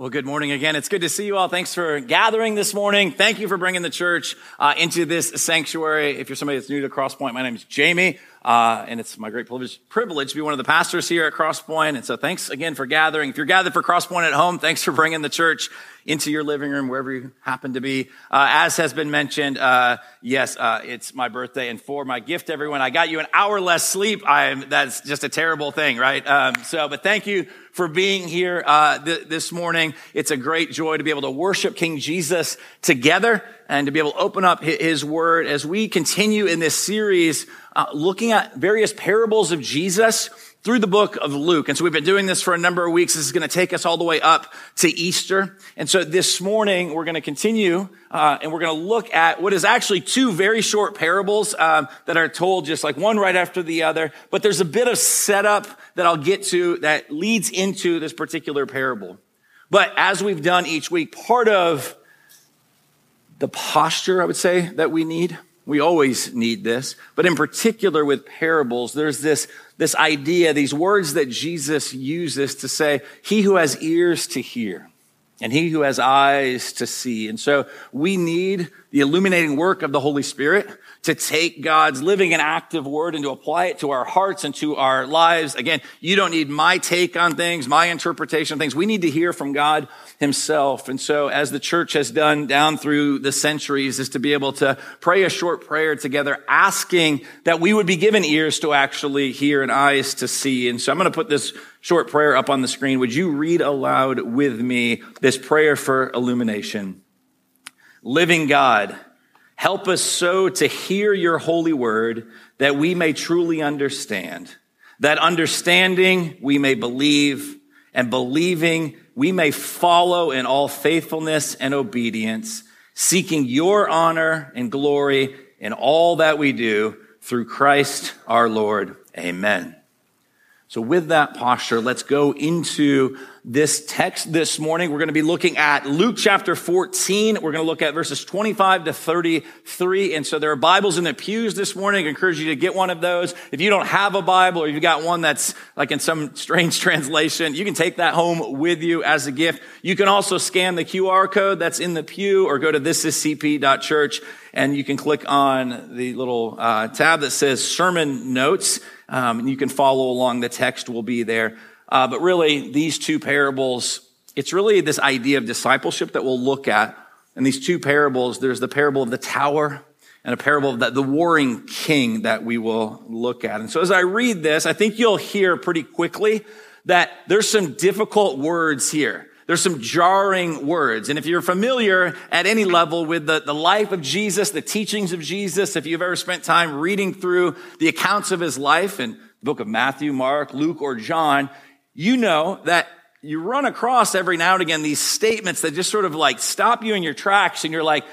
Well, good morning again. It's good to see you all. Thanks for gathering this morning. Thank you for bringing the church uh, into this sanctuary. If you're somebody that's new to Crosspoint, my name is Jamie, uh, and it's my great privilege, to be one of the pastors here at Crosspoint. And so thanks again for gathering. If you're gathered for Crosspoint at home, thanks for bringing the church into your living room, wherever you happen to be. Uh, as has been mentioned, uh, yes, uh, it's my birthday, and for my gift, everyone, I got you an hour less sleep. I'm, that's just a terrible thing, right? Um, so, but thank you for being here uh, th- this morning. It's a great joy to be able to worship King Jesus together and to be able to open up his word as we continue in this series uh, looking at various parables of Jesus through the book of Luke. And so we've been doing this for a number of weeks. This is going to take us all the way up to Easter. And so this morning we're going to continue uh, and we're going to look at what is actually two very short parables um, that are told just like one right after the other. But there's a bit of setup that I'll get to that leads into this particular parable. But as we've done each week, part of the posture, I would say, that we need we always need this, but in particular with parables, there's this, this idea, these words that Jesus uses to say, he who has ears to hear and he who has eyes to see. And so we need the illuminating work of the Holy Spirit to take God's living and active word and to apply it to our hearts and to our lives. Again, you don't need my take on things, my interpretation of things. We need to hear from God himself. And so as the church has done down through the centuries is to be able to pray a short prayer together, asking that we would be given ears to actually hear and eyes to see. And so I'm going to put this short prayer up on the screen. Would you read aloud with me this prayer for illumination? Living God, Help us so to hear your holy word that we may truly understand. That understanding we may believe and believing we may follow in all faithfulness and obedience, seeking your honor and glory in all that we do through Christ our Lord. Amen. So with that posture, let's go into this text this morning. We're going to be looking at Luke chapter 14. We're going to look at verses 25 to 33. And so there are Bibles in the pews this morning. I encourage you to get one of those. If you don't have a Bible or you've got one that's like in some strange translation, you can take that home with you as a gift. You can also scan the QR code that's in the pew or go to thisiscp.church and you can click on the little uh, tab that says sermon notes. Um, and you can follow along. The text will be there. Uh, but really, these two parables, it's really this idea of discipleship that we'll look at. And these two parables, there's the parable of the tower and a parable of the, the warring king that we will look at. And so as I read this, I think you'll hear pretty quickly that there's some difficult words here. There's some jarring words. And if you're familiar at any level with the, the life of Jesus, the teachings of Jesus, if you've ever spent time reading through the accounts of his life in the book of Matthew, Mark, Luke, or John, you know that you run across every now and again these statements that just sort of like stop you in your tracks and you're like,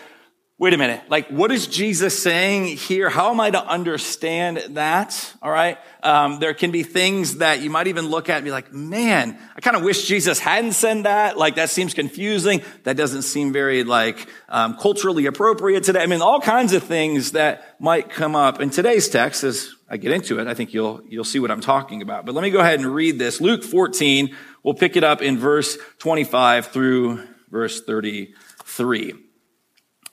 wait a minute, like what is Jesus saying here? How am I to understand that? All right. Um, there can be things that you might even look at and be like, man, I kind of wish Jesus hadn't said that. Like that seems confusing. That doesn't seem very like um, culturally appropriate today. I mean, all kinds of things that might come up. In today's text, as I get into it, I think you'll, you'll see what I'm talking about. But let me go ahead and read this. Luke 14, we'll pick it up in verse 25 through verse 33.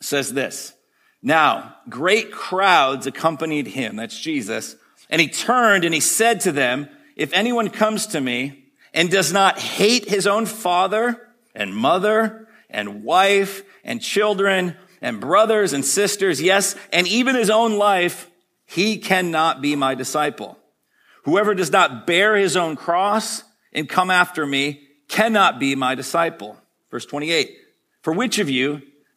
Says this. Now, great crowds accompanied him. That's Jesus. And he turned and he said to them, if anyone comes to me and does not hate his own father and mother and wife and children and brothers and sisters, yes, and even his own life, he cannot be my disciple. Whoever does not bear his own cross and come after me cannot be my disciple. Verse 28. For which of you,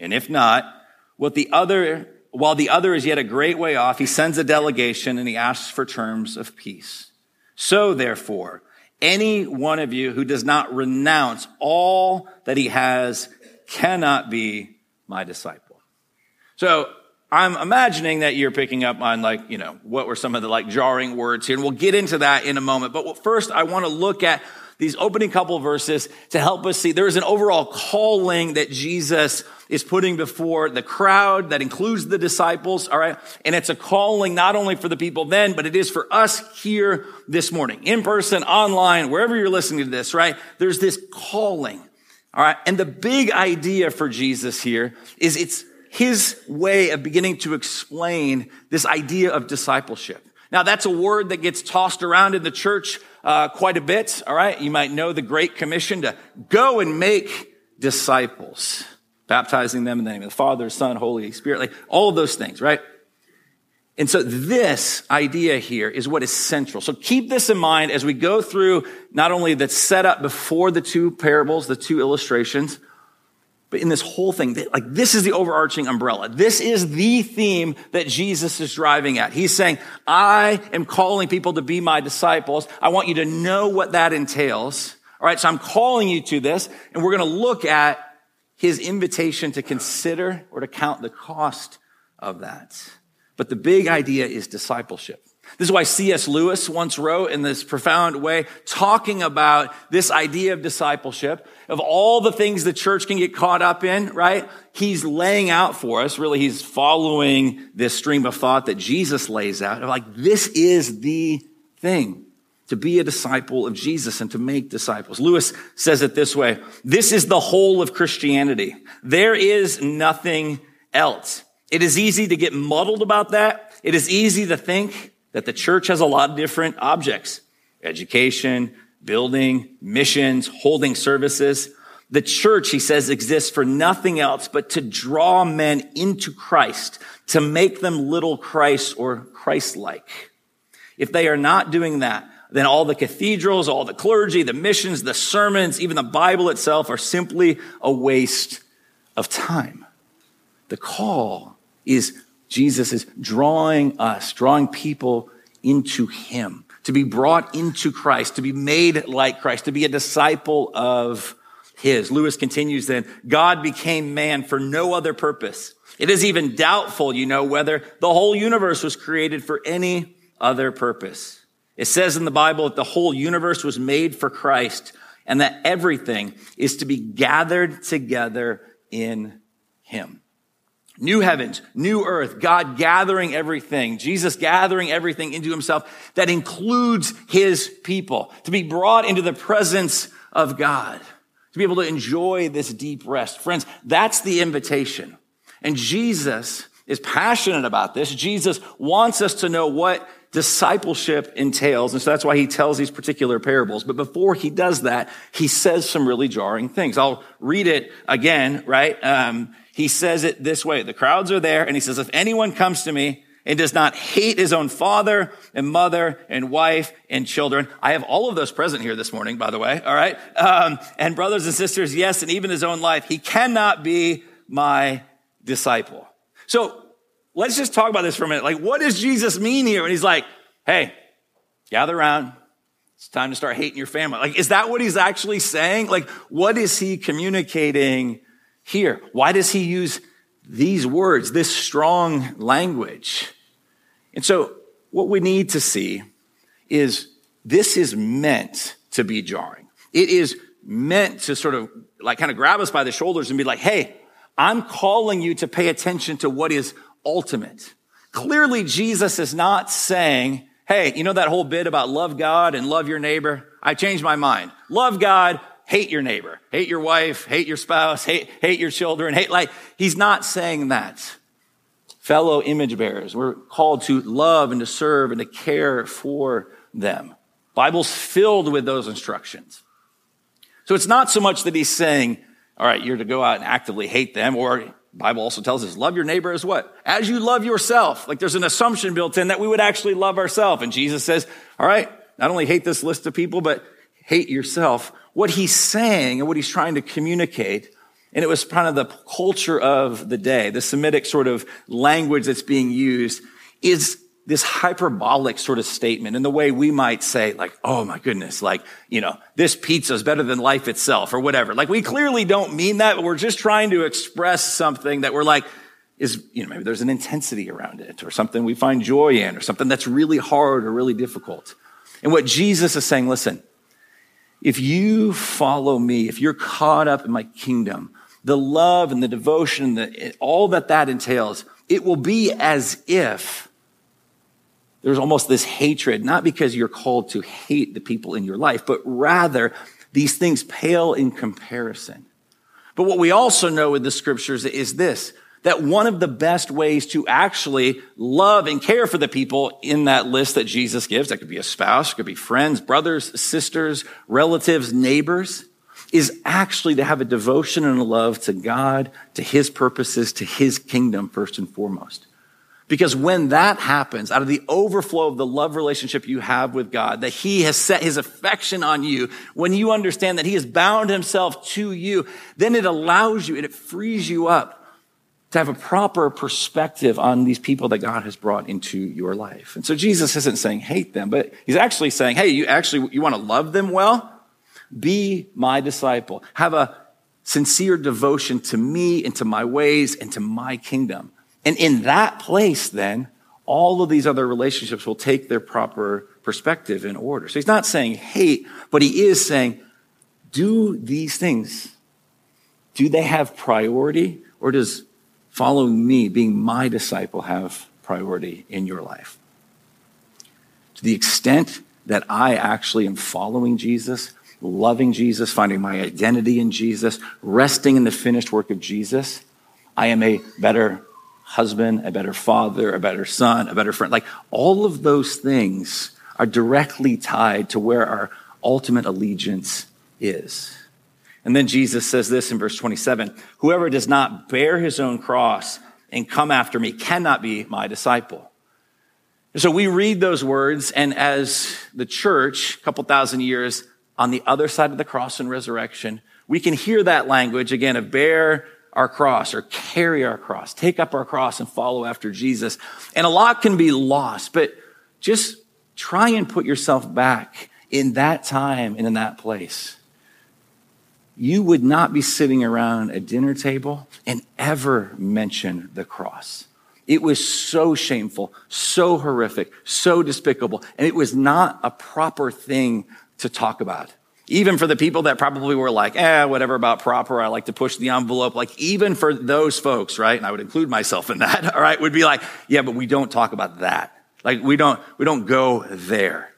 And if not, what the other, while the other is yet a great way off, he sends a delegation and he asks for terms of peace. So therefore, Any one of you who does not renounce all that he has cannot be my disciple. So I'm imagining that you're picking up on like, you know, what were some of the like jarring words here. And we'll get into that in a moment. But first, I want to look at these opening couple verses to help us see there is an overall calling that Jesus is putting before the crowd that includes the disciples. All right. And it's a calling not only for the people then, but it is for us here this morning, in person, online, wherever you're listening to this, right? There's this calling. All right. And the big idea for Jesus here is it's his way of beginning to explain this idea of discipleship. Now, that's a word that gets tossed around in the church uh, quite a bit. All right. You might know the Great Commission to go and make disciples, baptizing them in the name of the Father, Son, Holy Spirit, like all of those things, right? And so this idea here is what is central. So keep this in mind as we go through not only the setup before the two parables, the two illustrations, but in this whole thing, like this is the overarching umbrella. This is the theme that Jesus is driving at. He's saying, I am calling people to be my disciples. I want you to know what that entails. All right. So I'm calling you to this and we're going to look at his invitation to consider or to count the cost of that. But the big idea is discipleship. This is why C.S. Lewis once wrote in this profound way, talking about this idea of discipleship, of all the things the church can get caught up in, right? He's laying out for us, really, he's following this stream of thought that Jesus lays out. Like, this is the thing to be a disciple of Jesus and to make disciples. Lewis says it this way. This is the whole of Christianity. There is nothing else. It is easy to get muddled about that. It is easy to think that the church has a lot of different objects education, building, missions, holding services. The church, he says, exists for nothing else but to draw men into Christ, to make them little Christ or Christ-like. If they are not doing that, then all the cathedrals, all the clergy, the missions, the sermons, even the Bible itself are simply a waste of time. The call is Jesus is drawing us, drawing people into Him, to be brought into Christ, to be made like Christ, to be a disciple of His. Lewis continues then, God became man for no other purpose. It is even doubtful, you know, whether the whole universe was created for any other purpose. It says in the Bible that the whole universe was made for Christ and that everything is to be gathered together in Him. New heavens, new earth, God gathering everything, Jesus gathering everything into himself that includes his people to be brought into the presence of God, to be able to enjoy this deep rest. Friends, that's the invitation. And Jesus is passionate about this. Jesus wants us to know what discipleship entails. And so that's why he tells these particular parables. But before he does that, he says some really jarring things. I'll read it again, right? Um, he says it this way. The crowds are there and he says, if anyone comes to me and does not hate his own father and mother and wife and children. I have all of those present here this morning, by the way. All right. Um, and brothers and sisters, yes, and even his own life. He cannot be my disciple. So let's just talk about this for a minute. Like, what does Jesus mean here? And he's like, hey, gather around. It's time to start hating your family. Like, is that what he's actually saying? Like, what is he communicating here? Why does he use these words, this strong language? And so what we need to see is this is meant to be jarring. It is meant to sort of like kind of grab us by the shoulders and be like, Hey, I'm calling you to pay attention to what is ultimate. Clearly, Jesus is not saying, Hey, you know that whole bit about love God and love your neighbor? I changed my mind. Love God, hate your neighbor, hate your wife, hate your spouse, hate, hate your children, hate like, he's not saying that. Fellow image bearers, we're called to love and to serve and to care for them. Bible's filled with those instructions. So it's not so much that he's saying, all right, you're to go out and actively hate them, or Bible also tells us, love your neighbor as what? As you love yourself. Like there's an assumption built in that we would actually love ourselves. And Jesus says, all right, not only hate this list of people, but hate yourself what he's saying and what he's trying to communicate. And it was kind of the culture of the day, the Semitic sort of language that's being used is this hyperbolic sort of statement in the way we might say, like, oh my goodness, like, you know, this pizza is better than life itself or whatever. Like, we clearly don't mean that, but we're just trying to express something that we're like, is, you know, maybe there's an intensity around it or something we find joy in or something that's really hard or really difficult. And what Jesus is saying, listen, if you follow me, if you're caught up in my kingdom, the love and the devotion, the, all that that entails, it will be as if there's almost this hatred, not because you're called to hate the people in your life, but rather these things pale in comparison. But what we also know with the scriptures is this, that one of the best ways to actually love and care for the people in that list that Jesus gives, that could be a spouse, could be friends, brothers, sisters, relatives, neighbors, is actually to have a devotion and a love to God, to his purposes, to his kingdom first and foremost. Because when that happens, out of the overflow of the love relationship you have with God, that He has set His affection on you, when you understand that He has bound Himself to you, then it allows you and it frees you up to have a proper perspective on these people that God has brought into your life. And so Jesus isn't saying hate them, but he's actually saying, hey, you actually, you want to love them well? Be my disciple. Have a sincere devotion to me and to my ways and to my kingdom. And in that place, then, all of these other relationships will take their proper perspective in order. So he's not saying hate, but he is saying, do these things. Do they have priority or does following me, being my disciple, have priority in your life. To the extent that I actually am following Jesus, loving Jesus, finding my identity in Jesus, resting in the finished work of Jesus, I am a better husband, a better father, a better son, a better friend. Like all of those things are directly tied to where our ultimate allegiance is. And then Jesus says this in verse 27 Whoever does not bear his own cross and come after me cannot be my disciple. So we read those words, and as the church, a couple thousand years on the other side of the cross and resurrection, we can hear that language again of bear our cross or carry our cross, take up our cross and follow after Jesus. And a lot can be lost, but just try and put yourself back in that time and in that place you would not be sitting around a dinner table and ever mention the cross. It was so shameful, so horrific, so despicable, and it was not a proper thing to talk about. Even for the people that probably were like, eh, whatever about proper, I like to push the envelope. Like, even for those folks, right? And I would include myself in that, all right? Would be like, yeah, but we don't talk about that. Like, we don't, we don't go there.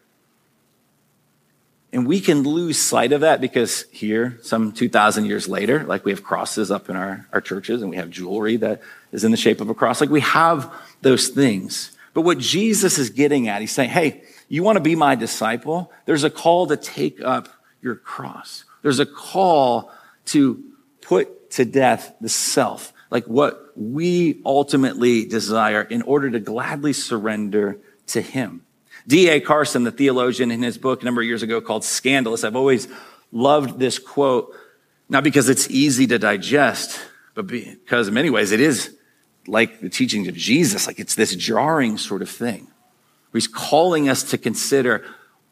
And we can lose sight of that because here, some 2,000 years later, like we have crosses up in our, our churches and we have jewelry that is in the shape of a cross. Like we have those things. But what Jesus is getting at, he's saying, hey, you want to be my disciple? There's a call to take up your cross. There's a call to put to death the self, like what we ultimately desire in order to gladly surrender to him. D.A. Carson, the theologian, in his book a number of years ago called Scandalous, I've always loved this quote, not because it's easy to digest, but because in many ways it is like the teachings of Jesus, like it's this jarring sort of thing. He's calling us to consider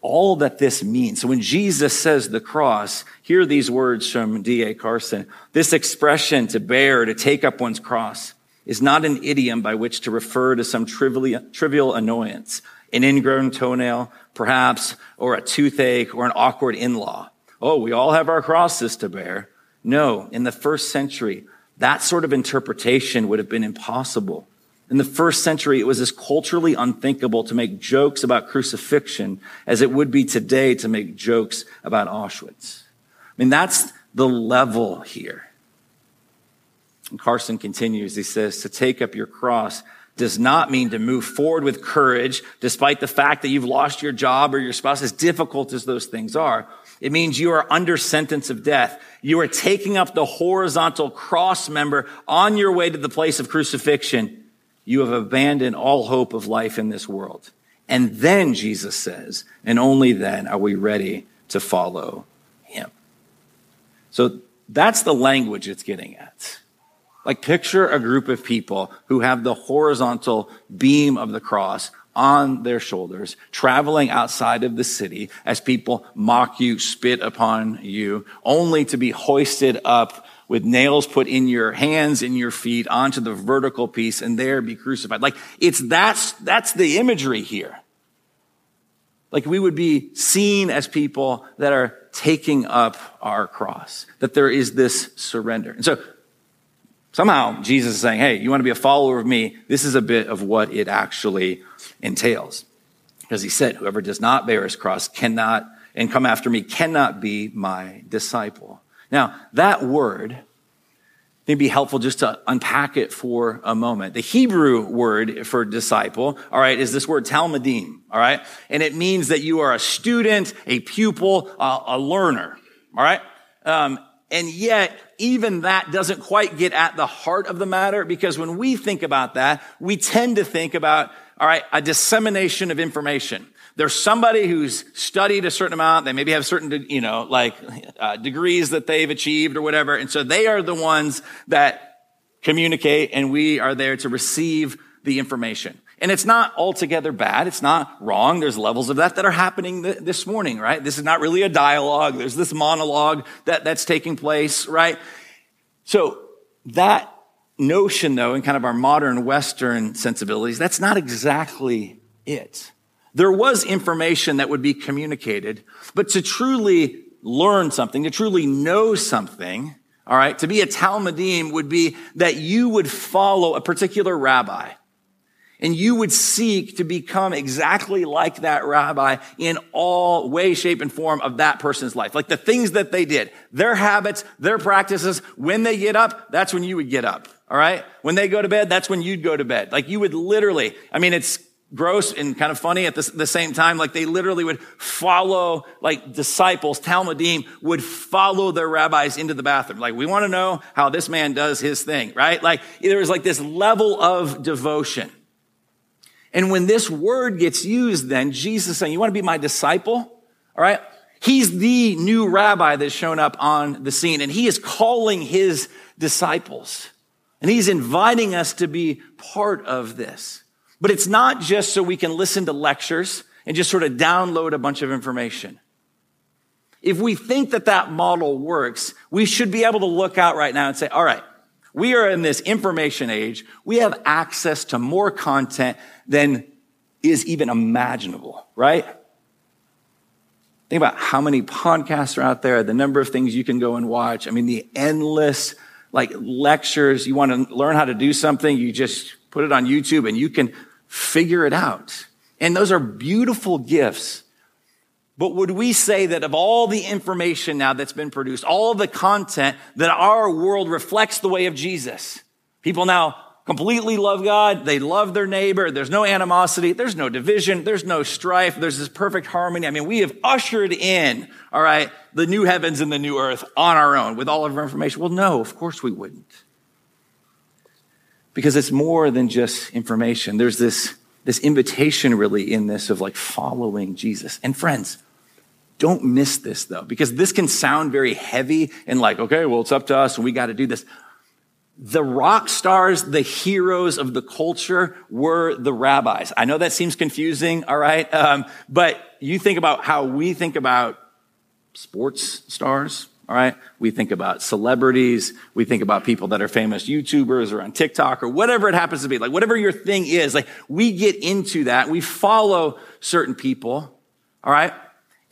all that this means. So when Jesus says the cross, hear these words from D.A. Carson. This expression to bear, to take up one's cross, is not an idiom by which to refer to some trivial, trivial annoyance an ingrown toenail, perhaps, or a toothache or an awkward in-law. Oh, we all have our crosses to bear. No, in the first century, that sort of interpretation would have been impossible. In the first century, it was as culturally unthinkable to make jokes about crucifixion as it would be today to make jokes about Auschwitz. I mean, that's the level here. And Carson continues, he says, to take up your cross does not mean to move forward with courage, despite the fact that you've lost your job or your spouse, as difficult as those things are. It means you are under sentence of death. You are taking up the horizontal cross member on your way to the place of crucifixion. You have abandoned all hope of life in this world. And then Jesus says, and only then are we ready to follow him. So that's the language it's getting at. Like picture a group of people who have the horizontal beam of the cross on their shoulders, traveling outside of the city as people mock you, spit upon you, only to be hoisted up with nails put in your hands and your feet onto the vertical piece and there be crucified. Like it's that's, that's the imagery here. Like we would be seen as people that are taking up our cross, that there is this surrender. And so somehow Jesus is saying, Hey, you want to be a follower of me? This is a bit of what it actually entails. Because he said, whoever does not bear his cross cannot and come after me cannot be my disciple. Now, that word may be helpful just to unpack it for a moment. The Hebrew word for disciple, all right, is this word talmidim, all right? And it means that you are a student, a pupil, a, a learner, all right? Um, and yet, even that doesn't quite get at the heart of the matter because when we think about that, we tend to think about, all right, a dissemination of information. There's somebody who's studied a certain amount. They maybe have certain, you know, like uh, degrees that they've achieved or whatever. And so they are the ones that communicate and we are there to receive the information. And it's not altogether bad. It's not wrong. There's levels of that that are happening th- this morning, right? This is not really a dialogue. There's this monologue that, that's taking place, right? So that notion, though, in kind of our modern Western sensibilities, that's not exactly it. There was information that would be communicated, but to truly learn something, to truly know something, all right, to be a talmidim would be that you would follow a particular rabbi and you would seek to become exactly like that rabbi in all way, shape, and form of that person's life. Like the things that they did, their habits, their practices, when they get up, that's when you would get up. All right. When they go to bed, that's when you'd go to bed. Like you would literally, I mean, it's gross and kind of funny at the, the, same time. Like they literally would follow, like disciples, talmidim would follow their rabbis into the bathroom. Like we want to know how this man does his thing, right? Like there was like this level of devotion. And when this word gets used, then Jesus saying, you want to be my disciple? All right. He's the new rabbi that's shown up on the scene and he is calling his disciples and he's inviting us to be part of this. But it's not just so we can listen to lectures and just sort of download a bunch of information. If we think that that model works, we should be able to look out right now and say, all right, we are in this information age. We have access to more content than is even imaginable, right? Think about how many podcasts are out there, the number of things you can go and watch. I mean, the endless like lectures. You want to learn how to do something, you just put it on YouTube and you can figure it out. And those are beautiful gifts. But would we say that of all the information now that's been produced, all the content, that our world reflects the way of Jesus? People now completely love God. They love their neighbor. There's no animosity. There's no division. There's no strife. There's this perfect harmony. I mean, we have ushered in, all right, the new heavens and the new earth on our own with all of our information. Well, no, of course we wouldn't. Because it's more than just information. There's this, this invitation really in this of like following Jesus. And friends, don't miss this though, because this can sound very heavy and like, okay, well, it's up to us and we got to do this. The rock stars, the heroes of the culture were the rabbis. I know that seems confusing, all right? Um, but you think about how we think about sports stars, all right? We think about celebrities. We think about people that are famous YouTubers or on TikTok or whatever it happens to be. Like whatever your thing is, like we get into that. We follow certain people, all right?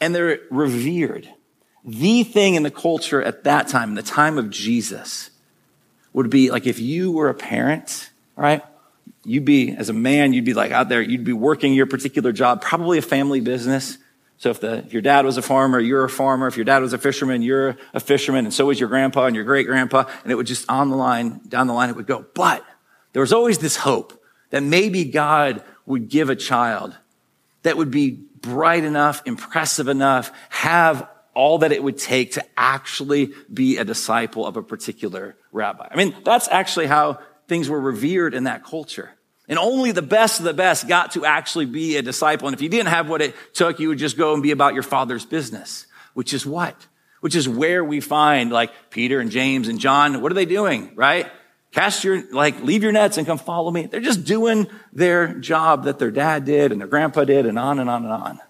and they're revered. The thing in the culture at that time, in the time of Jesus, would be like if you were a parent, right? You'd be, as a man, you'd be like out there, you'd be working your particular job, probably a family business. So if, the, if your dad was a farmer, you're a farmer. If your dad was a fisherman, you're a fisherman. And so was your grandpa and your great grandpa. And it would just on the line, down the line, it would go. But there was always this hope that maybe God would give a child that would be bright enough, impressive enough, have all that it would take to actually be a disciple of a particular rabbi. I mean, that's actually how things were revered in that culture. And only the best of the best got to actually be a disciple. And if you didn't have what it took, you would just go and be about your father's business, which is what? Which is where we find like Peter and James and John. What are they doing, right? Cast your, like, leave your nets and come follow me. They're just doing their job that their dad did and their grandpa did and on and on and on.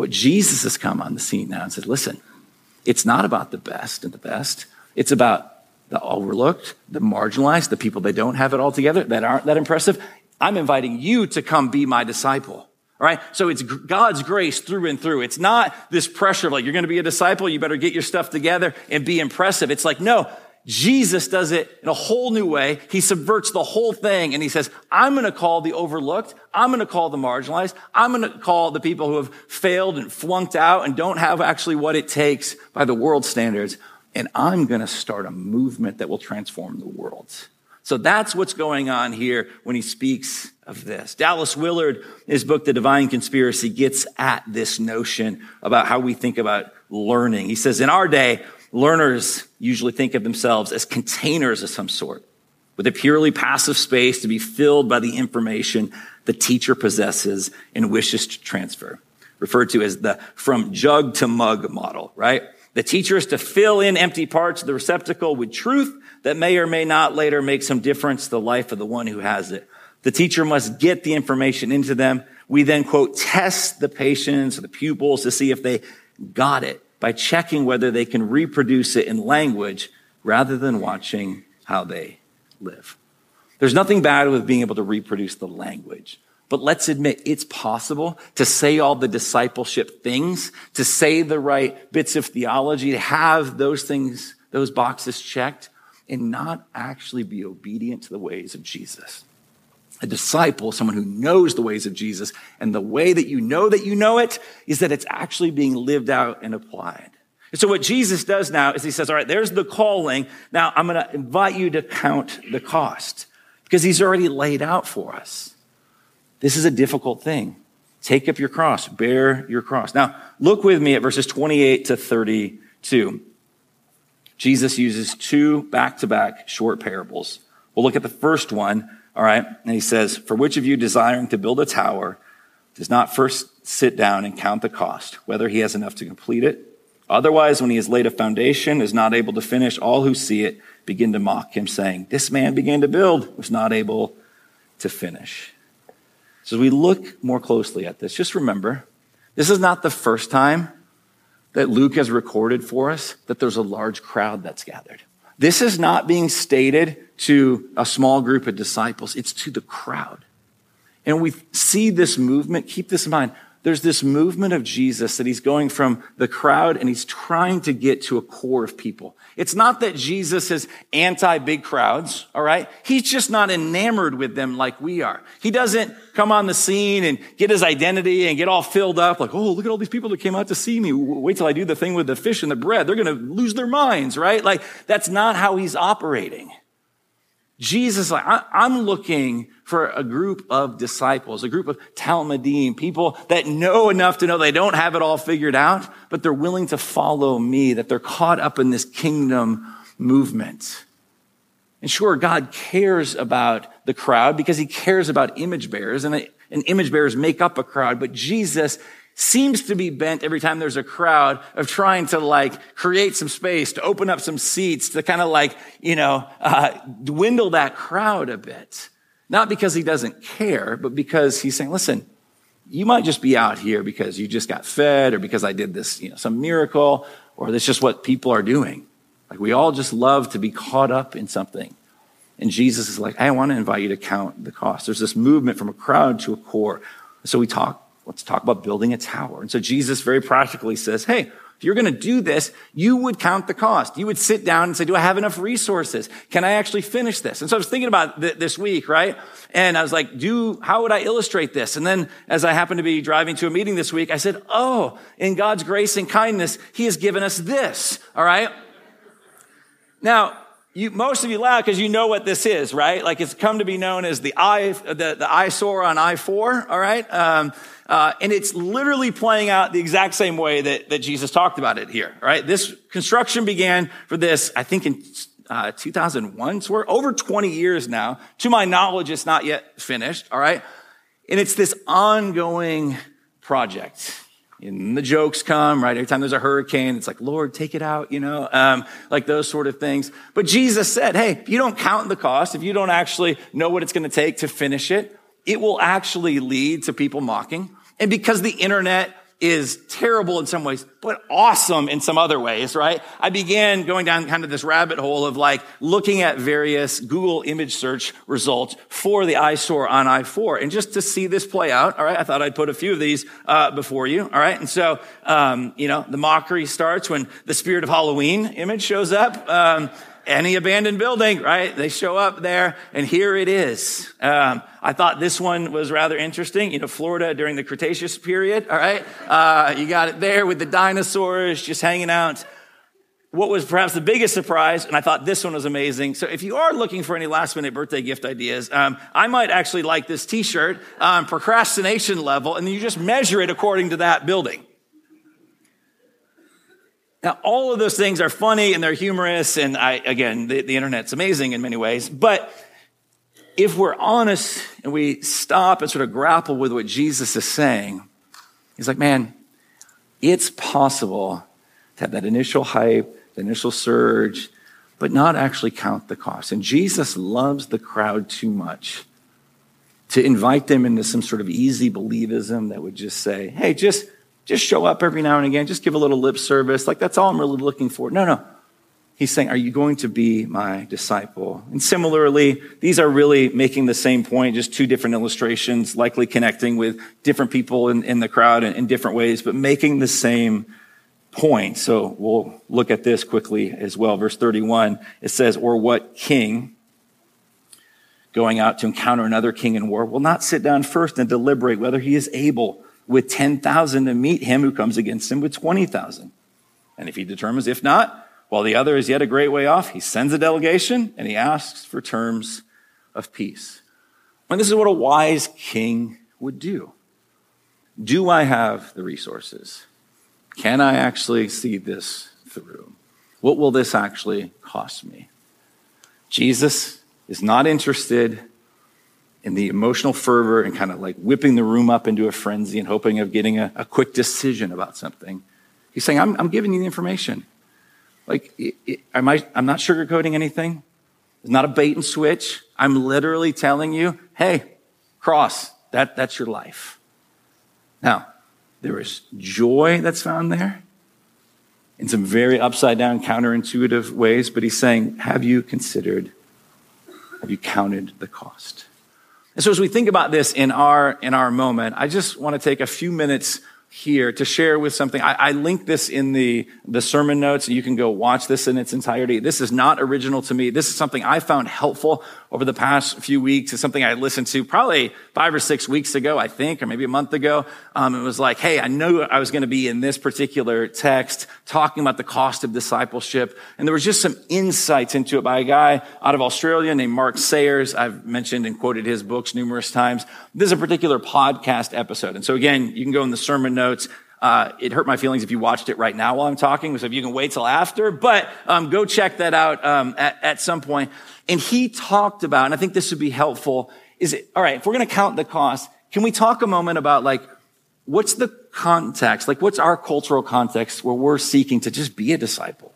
What Jesus has come on the scene now and said, listen, it's not about the best and the best. It's about the overlooked, the marginalized, the people that don't have it all together, that aren't that impressive. I'm inviting you to come be my disciple. All right. So it's God's grace through and through. It's not this pressure of like, you're going to be a disciple. You better get your stuff together and be impressive. It's like, no, Jesus does it in a whole new way. He subverts the whole thing and he says, I'm going to call the overlooked. I'm going to call the marginalized. I'm going to call the people who have failed and flunked out and don't have actually what it takes by the world standards. And I'm going to start a movement that will transform the world. So that's what's going on here when he speaks of this. Dallas Willard, in his book, The Divine Conspiracy, gets at this notion about how we think about learning. He says, in our day, learners usually think of themselves as containers of some sort with a purely passive space to be filled by the information the teacher possesses and wishes to transfer, referred to as the from jug to mug model, right? The teacher is to fill in empty parts of the receptacle with truth that may or may not later make some difference to the life of the one who has it. The teacher must get the information into them. We then, quote, test the patients or the pupils to see if they got it by checking whether they can reproduce it in language rather than watching how they live. There's nothing bad with being able to reproduce the language. But let's admit it's possible to say all the discipleship things, to say the right bits of theology, to have those things, those boxes checked, and not actually be obedient to the ways of Jesus. A disciple, someone who knows the ways of Jesus, and the way that you know that you know it is that it's actually being lived out and applied. And so what Jesus does now is he says, all right, there's the calling. Now I'm going to invite you to count the cost because he's already laid out for us. This is a difficult thing. Take up your cross, bear your cross. Now, look with me at verses 28 to 32. Jesus uses two back to back short parables. We'll look at the first one, all right? And he says, For which of you desiring to build a tower does not first sit down and count the cost, whether he has enough to complete it? Otherwise, when he has laid a foundation, is not able to finish, all who see it begin to mock him, saying, This man began to build, was not able to finish. So as we look more closely at this, just remember, this is not the first time that Luke has recorded for us that there's a large crowd that's gathered. This is not being stated to a small group of disciples. It's to the crowd. And we see this movement. Keep this in mind there's this movement of Jesus that he's going from the crowd and he's trying to get to a core of people. It's not that Jesus is anti big crowds, all right? He's just not enamored with them like we are. He doesn't come on the scene and get his identity and get all filled up like, oh, look at all these people that came out to see me. Wait till I do the thing with the fish and the bread. They're going to lose their minds, right? Like, that's not how he's operating. Jesus, like, I, am looking for a group of disciples, a group of talmidim, people that know enough to know they don't have it all figured out, but they're willing to follow me, that they're caught up in this kingdom movement. And sure, God cares about the crowd because he cares about image bearers and, and image bearers make up a crowd, but Jesus seems to be bent every time there's a crowd of trying to like create some space, to open up some seats, to kind of like, you know, uh, dwindle that crowd a bit. Not because he doesn't care, but because he's saying, listen, you might just be out here because you just got fed or because I did this, you know, some miracle or that's just what people are doing. Like we all just love to be caught up in something. And Jesus is like, I want to invite you to count the cost. There's this movement from a crowd to a core. So we talk Let's talk about building a tower. And so Jesus very practically says, Hey, if you're going to do this, you would count the cost. You would sit down and say, do I have enough resources? Can I actually finish this? And so I was thinking about th- this week, right? And I was like, do, how would I illustrate this? And then as I happened to be driving to a meeting this week, I said, oh, in God's grace and kindness, he has given us this. All right. Now, you, most of you laugh because you know what this is, right? Like it's come to be known as the I, the, the eyesore on I-4, all right? Um, uh, and it's literally playing out the exact same way that, that Jesus talked about it here, right? This construction began for this, I think in uh, 2001, so we're over 20 years now. To my knowledge, it's not yet finished, all right? And it's this ongoing project and the jokes come, right? Every time there's a hurricane, it's like, Lord, take it out, you know, um, like those sort of things. But Jesus said, hey, if you don't count the cost, if you don't actually know what it's going to take to finish it, it will actually lead to people mocking. And because the internet is terrible in some ways, but awesome in some other ways, right? I began going down kind of this rabbit hole of like looking at various Google image search results for the eyesore on I-4. And just to see this play out, all right, I thought I'd put a few of these uh, before you, all right? And so, um, you know, the mockery starts when the spirit of Halloween image shows up. Um, any abandoned building, right? They show up there and here it is. Um, I thought this one was rather interesting. You know, Florida during the Cretaceous period, all right? Uh, you got it there with the dinosaurs just hanging out. What was perhaps the biggest surprise, and I thought this one was amazing. So if you are looking for any last minute birthday gift ideas, um, I might actually like this t-shirt, um, procrastination level, and you just measure it according to that building. Now, all of those things are funny and they're humorous. And I, again, the, the internet's amazing in many ways. But if we're honest and we stop and sort of grapple with what Jesus is saying, he's like, man, it's possible to have that initial hype, the initial surge, but not actually count the cost. And Jesus loves the crowd too much to invite them into some sort of easy believism that would just say, hey, just just show up every now and again, just give a little lip service. Like, that's all I'm really looking for. No, no. He's saying, Are you going to be my disciple? And similarly, these are really making the same point, just two different illustrations, likely connecting with different people in, in the crowd in, in different ways, but making the same point. So we'll look at this quickly as well. Verse 31, it says, Or what king going out to encounter another king in war will not sit down first and deliberate whether he is able with 10,000 to meet him who comes against him with 20,000. And if he determines, if not, while the other is yet a great way off, he sends a delegation and he asks for terms of peace. And this is what a wise king would do. Do I have the resources? Can I actually see this through? What will this actually cost me? Jesus is not interested in the emotional fervor and kind of like whipping the room up into a frenzy and hoping of getting a, a quick decision about something. He's saying, I'm, I'm giving you the information. Like, it, it, am I, I'm not sugarcoating anything. It's not a bait and switch. I'm literally telling you, hey, cross, that, that's your life. Now, there is joy that's found there in some very upside down, counterintuitive ways, but he's saying, have you considered, have you counted the cost? And so as we think about this in our, in our moment, I just want to take a few minutes here to share with something. I, I link this in the, the sermon notes. You can go watch this in its entirety. This is not original to me. This is something I found helpful over the past few weeks. It's something I listened to probably five or six weeks ago, I think, or maybe a month ago. Um, it was like, hey, I know I was going to be in this particular text talking about the cost of discipleship. And there was just some insights into it by a guy out of Australia named Mark Sayers. I've mentioned and quoted his books numerous times. This is a particular podcast episode. And so again, you can go in the sermon notes. Uh, it hurt my feelings if you watched it right now while I'm talking, so if you can wait till after, but um, go check that out um, at, at some point. And he talked about, and I think this would be helpful, is it, all right, if we're going to count the cost, can we talk a moment about like, what's the context? Like, what's our cultural context where we're seeking to just be a disciple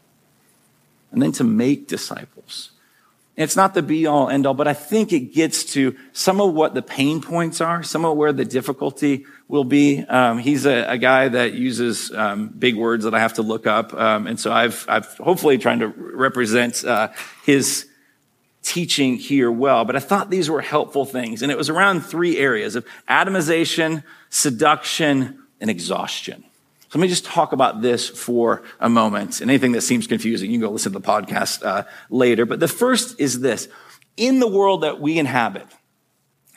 and then to make disciples? It's not the be all end all, but I think it gets to some of what the pain points are, some of where the difficulty will be. Um, he's a, a, guy that uses um, big words that I have to look up, um, and so I've, I've hopefully trying to represent uh, his teaching here well. But I thought these were helpful things, and it was around three areas of atomization, seduction, and exhaustion. So let me just talk about this for a moment. And anything that seems confusing, you can go listen to the podcast uh, later. But the first is this. In the world that we inhabit,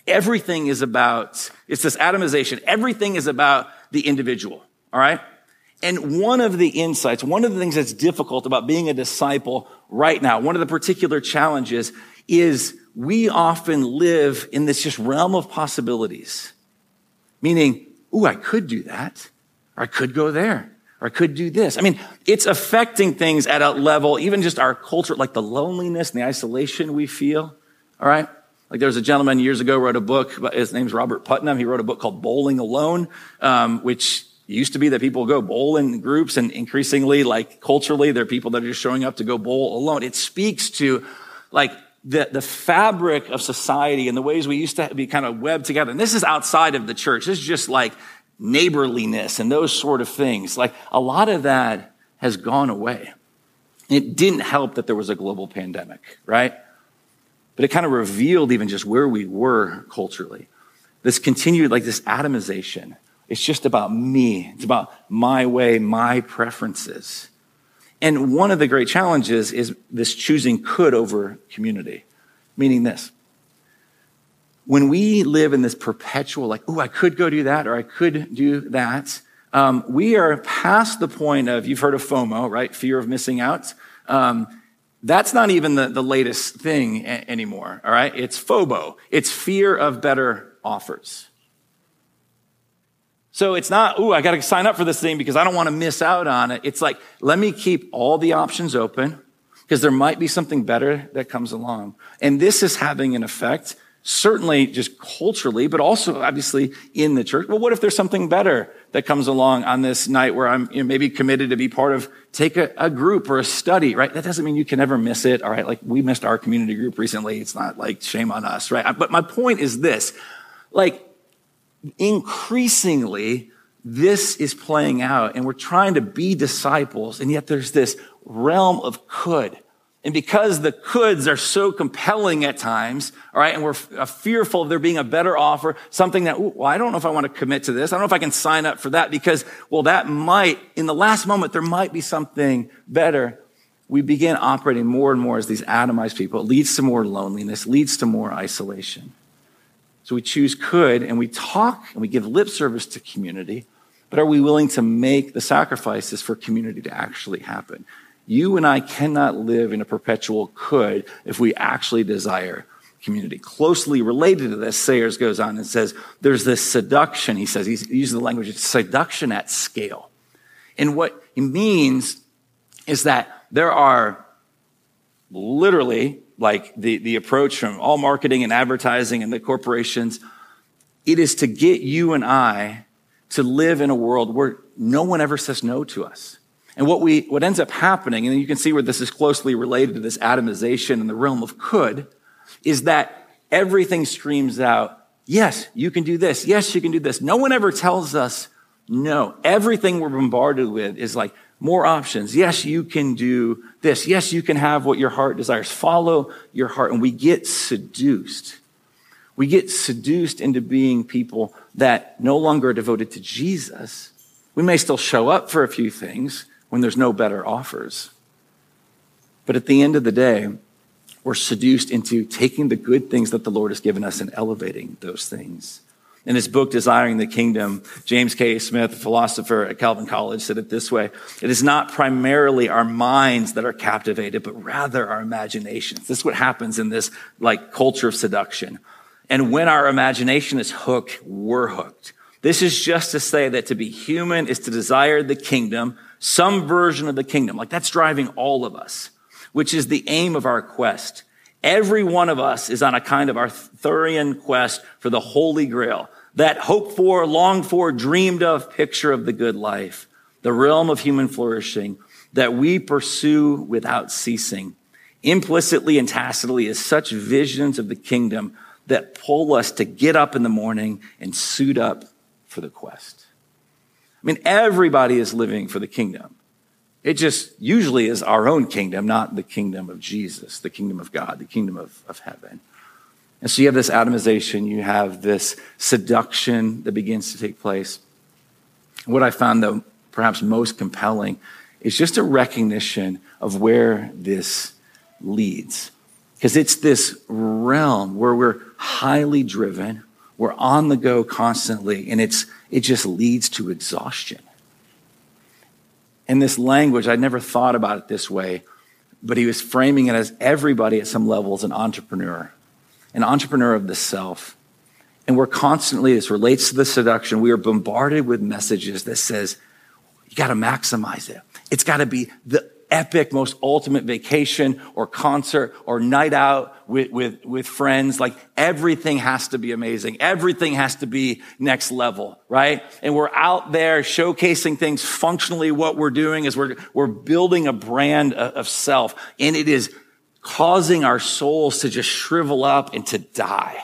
everything is about, it's this atomization. Everything is about the individual. All right. And one of the insights, one of the things that's difficult about being a disciple right now, one of the particular challenges is we often live in this just realm of possibilities. Meaning, ooh, I could do that. Or I could go there. Or I could do this. I mean, it's affecting things at a level, even just our culture, like the loneliness and the isolation we feel. All right. Like there was a gentleman years ago wrote a book. His name's Robert Putnam. He wrote a book called Bowling Alone, um, which used to be that people go bowl in groups and increasingly like culturally, there are people that are just showing up to go bowl alone. It speaks to like the, the fabric of society and the ways we used to be kind of webbed together. And this is outside of the church. This is just like neighborliness and those sort of things. Like a lot of that has gone away. It didn't help that there was a global pandemic, right? But it kind of revealed even just where we were culturally. This continued like this atomization. It's just about me. It's about my way, my preferences. And one of the great challenges is this choosing could over community, meaning this. When we live in this perpetual, like, oh, I could go do that or I could do that, um, we are past the point of, you've heard of FOMO, right? Fear of missing out. Um, that's not even the, the latest thing a- anymore, all right? It's FOBO. It's fear of better offers. So it's not, ooh, I got to sign up for this thing because I don't want to miss out on it. It's like, let me keep all the options open because there might be something better that comes along. And this is having an effect, certainly just culturally, but also obviously in the church. Well, what if there's something better that comes along on this night where I'm you know, maybe committed to be part of, take a, a group or a study, right? That doesn't mean you can never miss it. All right. Like we missed our community group recently. It's not like shame on us, right? But my point is this, like, increasingly, this is playing out and we're trying to be disciples. And yet there's this realm of could. And because the coulds are so compelling at times, all right, and we're uh, fearful of there being a better offer, something that, ooh, well, I don't know if I want to commit to this. I don't know if I can sign up for that because, well, that might, in the last moment, there might be something better. We begin operating more and more as these atomized people. It leads to more loneliness, leads to more isolation. So we choose could and we talk and we give lip service to community, but are we willing to make the sacrifices for community to actually happen? You and I cannot live in a perpetual could if we actually desire community. Closely related to this, Sayers goes on and says, there's this seduction, he says, he uses the language of seduction at scale. And what he means is that there are literally like the, the approach from all marketing and advertising and the corporations, it is to get you and I to live in a world where no one ever says no to us. And what we, what ends up happening, and you can see where this is closely related to this atomization in the realm of could, is that everything screams out, yes, you can do this. Yes, you can do this. No one ever tells us no. Everything we're bombarded with is like, more options. Yes, you can do this. Yes, you can have what your heart desires. Follow your heart. And we get seduced. We get seduced into being people that no longer are devoted to Jesus. We may still show up for a few things when there's no better offers. But at the end of the day, we're seduced into taking the good things that the Lord has given us and elevating those things. In his book, Desiring the Kingdom, James K. Smith, a philosopher at Calvin College, said it this way. It is not primarily our minds that are captivated, but rather our imaginations. This is what happens in this like culture of seduction. And when our imagination is hooked, we're hooked. This is just to say that to be human is to desire the kingdom, some version of the kingdom. Like that's driving all of us, which is the aim of our quest. Every one of us is on a kind of Arthurian quest for the Holy Grail that hoped for, longed for, dreamed of picture of the good life, the realm of human flourishing that we pursue without ceasing. Implicitly and tacitly is such visions of the kingdom that pull us to get up in the morning and suit up for the quest. I mean, everybody is living for the kingdom. It just usually is our own kingdom, not the kingdom of Jesus, the kingdom of God, the kingdom of, of heaven. And so you have this atomization, you have this seduction that begins to take place. What I found, though, perhaps most compelling is just a recognition of where this leads. Because it's this realm where we're highly driven, we're on the go constantly, and it's, it just leads to exhaustion. And this language, I never thought about it this way, but he was framing it as everybody at some level is an entrepreneur an entrepreneur of the self. And we're constantly, this relates to the seduction, we are bombarded with messages that says, you got to maximize it. It's got to be the epic, most ultimate vacation or concert or night out with, with, with friends. Like everything has to be amazing. Everything has to be next level, right? And we're out there showcasing things functionally. What we're doing is we're, we're building a brand of self and it is causing our souls to just shrivel up and to die.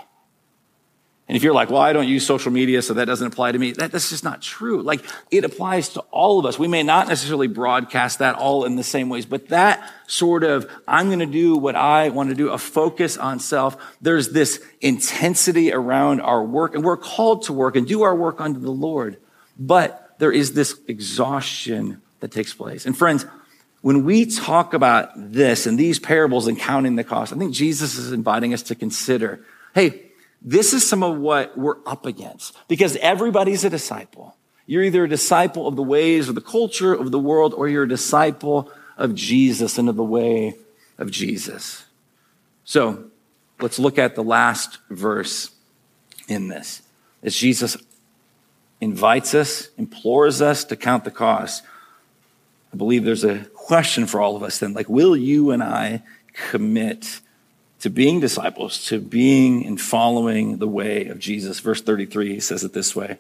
And if you're like, well, I don't use social media, so that doesn't apply to me, that, that's just not true. Like, it applies to all of us. We may not necessarily broadcast that all in the same ways, but that sort of, I'm going to do what I want to do, a focus on self. There's this intensity around our work, and we're called to work and do our work unto the Lord. But there is this exhaustion that takes place. And friends, when we talk about this and these parables and counting the cost, I think Jesus is inviting us to consider, hey, this is some of what we're up against because everybody's a disciple. You're either a disciple of the ways or the culture of the world, or you're a disciple of Jesus and of the way of Jesus. So let's look at the last verse in this. As Jesus invites us, implores us to count the cost, I believe there's a question for all of us then. Like, will you and I commit to being disciples, to being and following the way of Jesus. Verse 33 he says it this way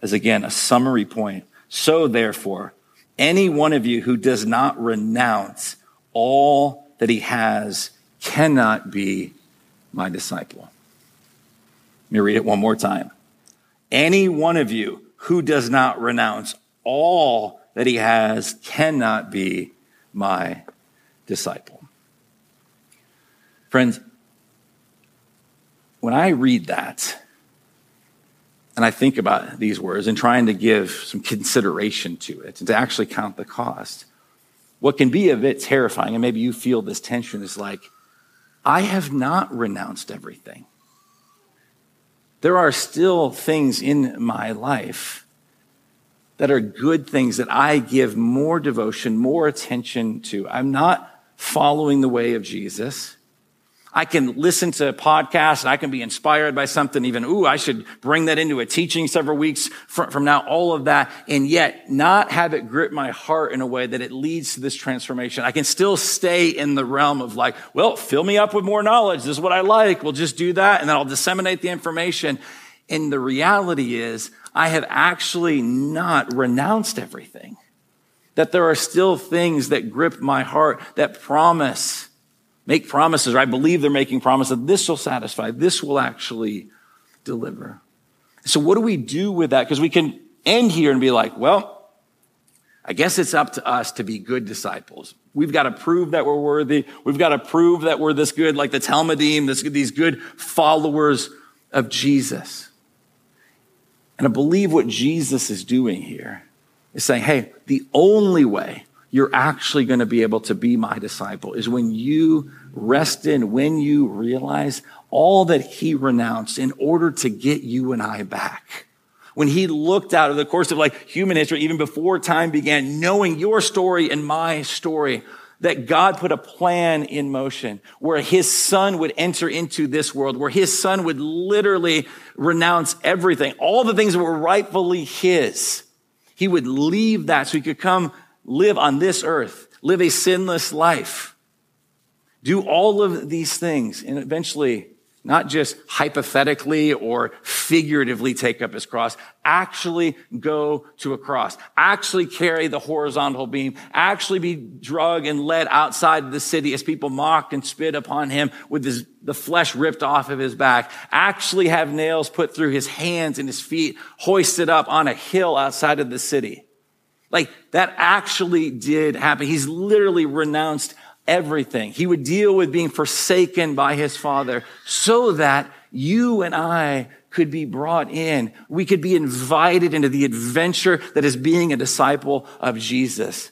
as again a summary point. So therefore, any one of you who does not renounce all that he has cannot be my disciple. Let me read it one more time. Any one of you who does not renounce all that he has cannot be my disciple. Friends, when I read that and I think about these words and trying to give some consideration to it and to actually count the cost, what can be a bit terrifying, and maybe you feel this tension, is like, I have not renounced everything. There are still things in my life that are good things that I give more devotion, more attention to. I'm not following the way of Jesus. I can listen to podcasts and I can be inspired by something even, ooh, I should bring that into a teaching several weeks from, now, all of that, and yet not have it grip my heart in a way that it leads to this transformation. I can still stay in the realm of like, well, fill me up with more knowledge. This is what I like. We'll just do that and then I'll disseminate the information. And the reality is I have actually not renounced everything. That there are still things that grip my heart that promise make promises, or I believe they're making promises that this will satisfy, this will actually deliver. So, what do we do with that? Because we can end here and be like, well, I guess it's up to us to be good disciples. We've got to prove that we're worthy. We've got to prove that we're this good, like the talmidim, this, these good followers of Jesus. And I believe what Jesus is doing here is saying, hey, the only way you're actually going to be able to be my disciple is when you rest in, when you realize all that he renounced in order to get you and I back. When he looked out of the course of like human history, even before time began, knowing your story and my story, that God put a plan in motion where his son would enter into this world, where his son would literally renounce everything, all the things that were rightfully his. He would leave that so he could come live on this earth, live a sinless life, do all of these things, and eventually, not just hypothetically or figuratively take up his cross, actually go to a cross, actually carry the horizontal beam, actually be drug and led outside the city as people mocked and spit upon him with his, the flesh ripped off of his back, actually have nails put through his hands and his feet, hoisted up on a hill outside of the city. Like that actually did happen. He's literally renounced everything. He would deal with being forsaken by his father so that you and I could be brought in. We could be invited into the adventure that is being a disciple of Jesus.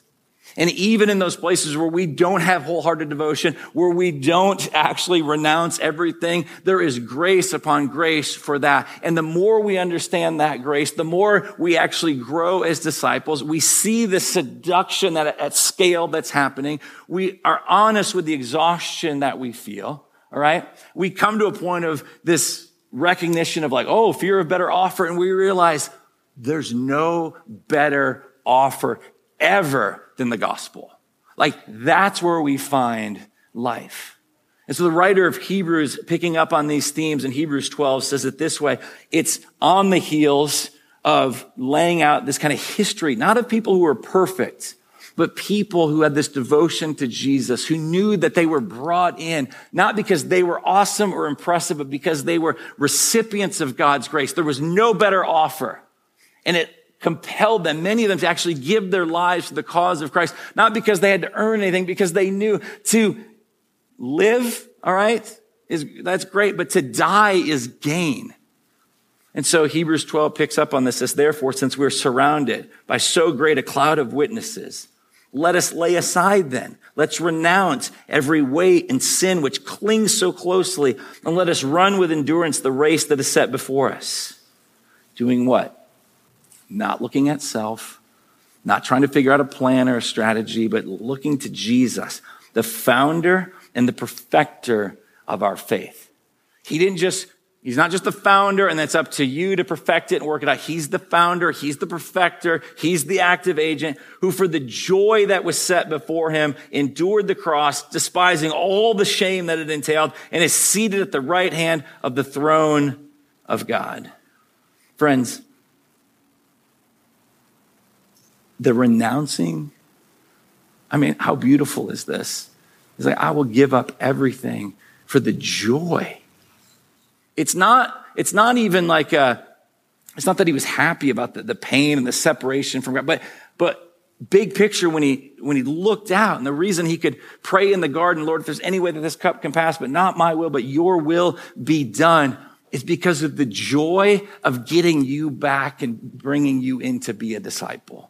And even in those places where we don't have wholehearted devotion, where we don't actually renounce everything, there is grace upon grace for that. And the more we understand that grace, the more we actually grow as disciples. We see the seduction that at scale that's happening. We are honest with the exhaustion that we feel. All right. We come to a point of this recognition of like, oh, fear of better offer. And we realize there's no better offer ever than the gospel. Like that's where we find life. And so the writer of Hebrews, picking up on these themes in Hebrews 12, says it this way. It's on the heels of laying out this kind of history, not of people who were perfect, but people who had this devotion to Jesus, who knew that they were brought in, not because they were awesome or impressive, but because they were recipients of God's grace. There was no better offer. And it compelled them, many of them, to actually give their lives to the cause of Christ, not because they had to earn anything, because they knew to live, all right, is, that's great, but to die is gain. And so Hebrews 12 picks up on this, says, therefore, since we're surrounded by so great a cloud of witnesses, let us lay aside then. Let's renounce every weight and sin which clings so closely, and let us run with endurance the race that is set before us. Doing what? Not looking at self, not trying to figure out a plan or a strategy, but looking to Jesus, the founder and the perfecter of our faith. He didn't just, he's not just the founder and that's up to you to perfect it and work it out. He's the founder. He's the perfecter. He's the active agent who for the joy that was set before him endured the cross, despising all the shame that it entailed and is seated at the right hand of the throne of God. Friends, the renouncing, I mean, how beautiful is this? He's like, I will give up everything for the joy. It's not, it's not even like a, it's not that he was happy about the, the pain and the separation from God, but, but big picture when he, when he looked out and the reason he could pray in the garden, Lord, if there's any way that this cup can pass, but not my will, but your will be done is because of the joy of getting you back and bringing you in to be a disciple.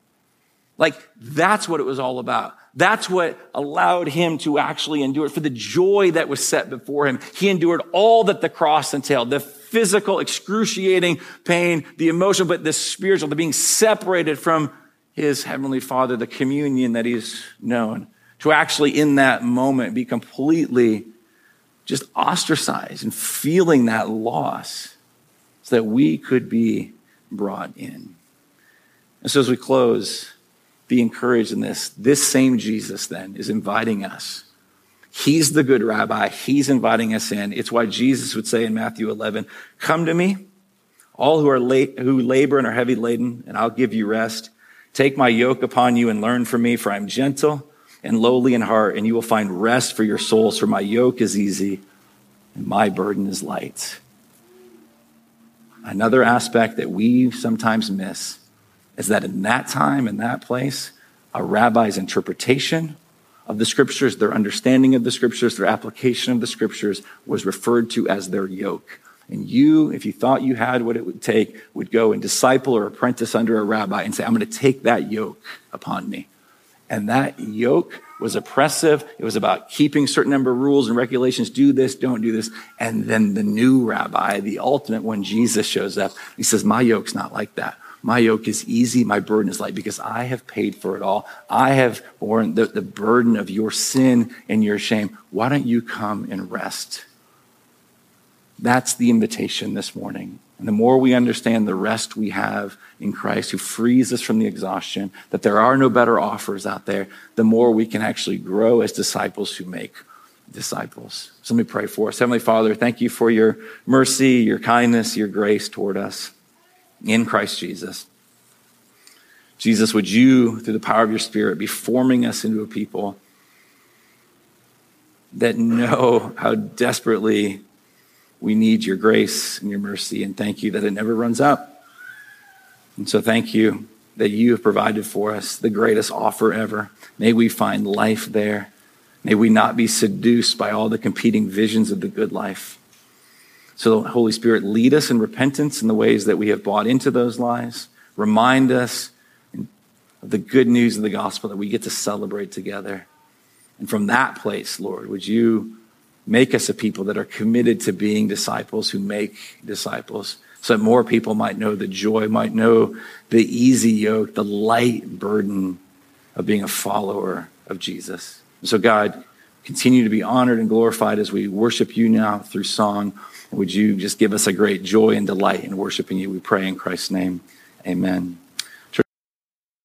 Like that's what it was all about. That's what allowed him to actually endure for the joy that was set before him. He endured all that the cross entailed, the physical, excruciating pain, the emotional, but the spiritual, the being separated from his heavenly father, the communion that he's known to actually in that moment be completely just ostracized and feeling that loss so that we could be brought in. And so as we close, be encouraged in this. This same Jesus then is inviting us. He's the good rabbi. He's inviting us in. It's why Jesus would say in Matthew 11, come to me, all who are late, who labor and are heavy laden, and I'll give you rest. Take my yoke upon you and learn from me, for I'm gentle and lowly in heart, and you will find rest for your souls, for my yoke is easy and my burden is light. Another aspect that we sometimes miss is that in that time, in that place, a rabbi's interpretation of the scriptures, their understanding of the scriptures, their application of the scriptures was referred to as their yoke. And you, if you thought you had what it would take, would go and disciple or apprentice under a rabbi and say, I'm going to take that yoke upon me. And that yoke was oppressive. It was about keeping certain number of rules and regulations. Do this, don't do this. And then the new rabbi, the ultimate one, Jesus shows up. He says, my yoke's not like that. My yoke is easy, my burden is light, because I have paid for it all. I have borne the, the burden of your sin and your shame. Why don't you come and rest? That's the invitation this morning. And the more we understand the rest we have in Christ, who frees us from the exhaustion, that there are no better offers out there, the more we can actually grow as disciples who make disciples. So let me pray for us. Heavenly Father, thank you for your mercy, your kindness, your grace toward us in Christ Jesus. Jesus, would you, through the power of your Spirit, be forming us into a people that know how desperately we need your grace and your mercy, and thank you that it never runs out. And so, thank you that you have provided for us the greatest offer ever. May we find life there. May we not be seduced by all the competing visions of the good life. So, Holy Spirit, lead us in repentance in the ways that we have bought into those lies. Remind us of the good news of the gospel that we get to celebrate together. And from that place, Lord, would you make us a people that are committed to being disciples who make disciples so that more people might know the joy, might know the easy yoke, the light burden of being a follower of Jesus. And so, God, continue to be honored and glorified as we worship you now through song. Would you just give us a great joy and delight in worshiping you? We pray in Christ's name. Amen.